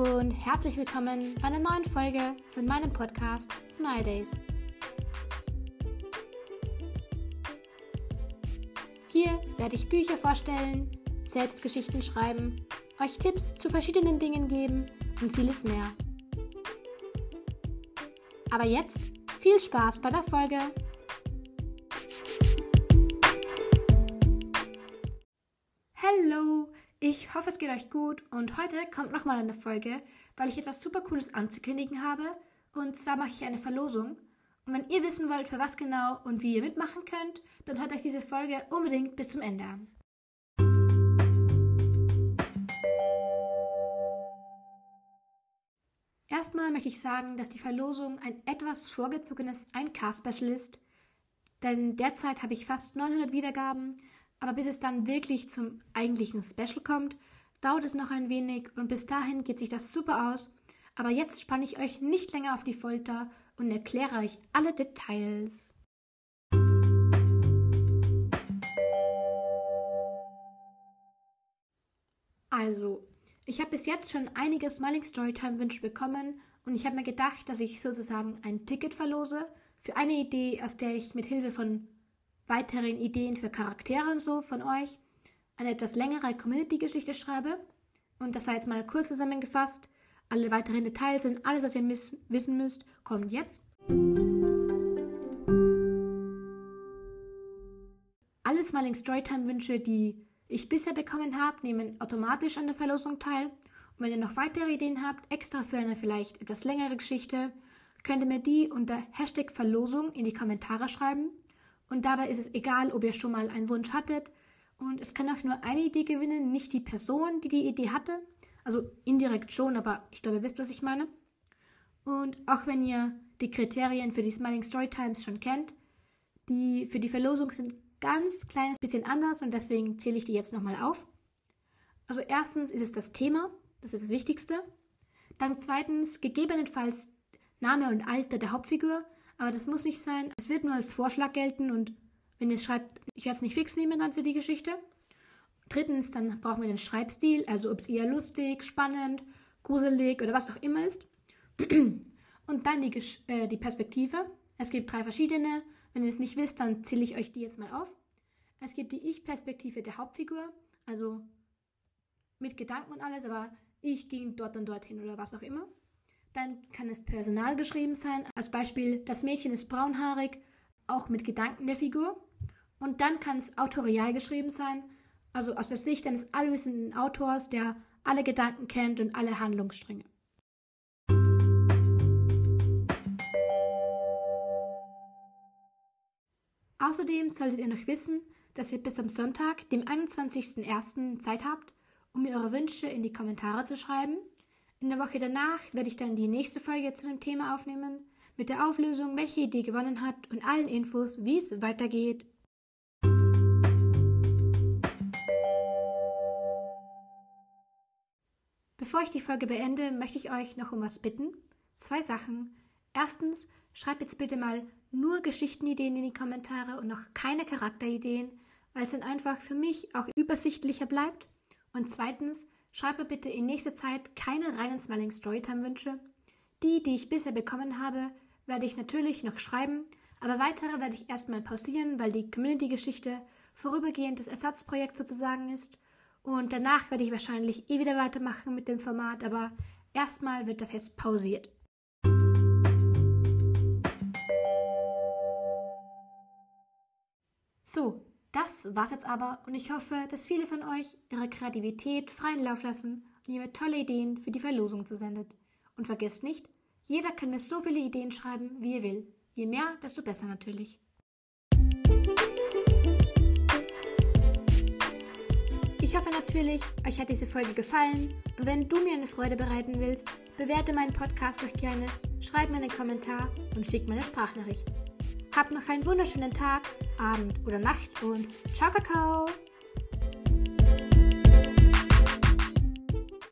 und herzlich willkommen bei einer neuen Folge von meinem Podcast Smile Days. Hier werde ich Bücher vorstellen, Selbstgeschichten schreiben, euch Tipps zu verschiedenen Dingen geben und vieles mehr. Aber jetzt viel Spaß bei der Folge! Hallo, ich hoffe es geht euch gut und heute kommt nochmal eine Folge, weil ich etwas super cooles anzukündigen habe und zwar mache ich eine Verlosung und wenn ihr wissen wollt, für was genau und wie ihr mitmachen könnt, dann hört euch diese Folge unbedingt bis zum Ende an. Erstmal möchte ich sagen, dass die Verlosung ein etwas vorgezogenes 1K-Special ist, denn derzeit habe ich fast 900 Wiedergaben aber bis es dann wirklich zum eigentlichen Special kommt, dauert es noch ein wenig und bis dahin geht sich das super aus. Aber jetzt spanne ich euch nicht länger auf die Folter und erkläre euch alle Details. Also, ich habe bis jetzt schon einige Smiling Storytime Wünsche bekommen und ich habe mir gedacht, dass ich sozusagen ein Ticket verlose für eine Idee, aus der ich mit Hilfe von weiteren Ideen für Charaktere und so von euch eine etwas längere Community-Geschichte schreibe. Und das sei jetzt mal kurz zusammengefasst. Alle weiteren Details und alles, was ihr wissen müsst, kommt jetzt. Alle Smiling Storytime-Wünsche, die ich bisher bekommen habe, nehmen automatisch an der Verlosung teil. Und wenn ihr noch weitere Ideen habt, extra für eine vielleicht etwas längere Geschichte, könnt ihr mir die unter Hashtag Verlosung in die Kommentare schreiben. Und dabei ist es egal, ob ihr schon mal einen Wunsch hattet. Und es kann auch nur eine Idee gewinnen, nicht die Person, die die Idee hatte. Also indirekt schon, aber ich glaube, ihr wisst, was ich meine. Und auch wenn ihr die Kriterien für die Smiling Storytimes schon kennt, die für die Verlosung sind ganz kleines bisschen anders und deswegen zähle ich die jetzt nochmal auf. Also erstens ist es das Thema, das ist das Wichtigste. Dann zweitens gegebenenfalls Name und Alter der Hauptfigur, aber das muss nicht sein. Es wird nur als Vorschlag gelten und wenn ihr schreibt, ich werde es nicht fix nehmen dann für die Geschichte. Drittens, dann brauchen wir den Schreibstil, also ob es eher lustig, spannend, gruselig oder was auch immer ist. Und dann die, äh, die Perspektive. Es gibt drei verschiedene. Wenn ihr es nicht wisst, dann zähle ich euch die jetzt mal auf. Es gibt die Ich-Perspektive der Hauptfigur, also mit Gedanken und alles, aber ich ging dort und dorthin oder was auch immer. Dann kann es personal geschrieben sein. Als Beispiel, das Mädchen ist braunhaarig, auch mit Gedanken der Figur. Und dann kann es autorial geschrieben sein, also aus der Sicht eines allwissenden Autors, der alle Gedanken kennt und alle Handlungsstränge. Außerdem solltet ihr noch wissen, dass ihr bis am Sonntag, dem 21.01. Zeit habt, um eure Wünsche in die Kommentare zu schreiben in der Woche danach werde ich dann die nächste Folge zu dem Thema aufnehmen, mit der Auflösung, welche Idee gewonnen hat und allen Infos, wie es weitergeht. Bevor ich die Folge beende, möchte ich euch noch um was bitten. Zwei Sachen. Erstens, schreibt jetzt bitte mal nur Geschichtenideen in die Kommentare und noch keine Charakterideen, weil es dann einfach für mich auch übersichtlicher bleibt. Und zweitens, Schreib mir bitte in nächster Zeit keine reinen Smiling Storytime Wünsche. Die, die ich bisher bekommen habe, werde ich natürlich noch schreiben, aber weitere werde ich erstmal pausieren, weil die Community-Geschichte vorübergehendes Ersatzprojekt sozusagen ist. Und danach werde ich wahrscheinlich eh wieder weitermachen mit dem Format, aber erstmal wird das jetzt pausiert. So, das war's jetzt aber und ich hoffe, dass viele von euch ihre Kreativität freien Lauf lassen und ihr mir tolle Ideen für die Verlosung zusendet. Und vergesst nicht, jeder kann mir so viele Ideen schreiben, wie er will. Je mehr, desto besser natürlich. Ich hoffe natürlich, euch hat diese Folge gefallen und wenn du mir eine Freude bereiten willst, bewerte meinen Podcast doch gerne, schreib mir einen Kommentar und schick mir eine Sprachnachricht. Habt noch einen wunderschönen Tag, Abend oder Nacht und ciao Kakao!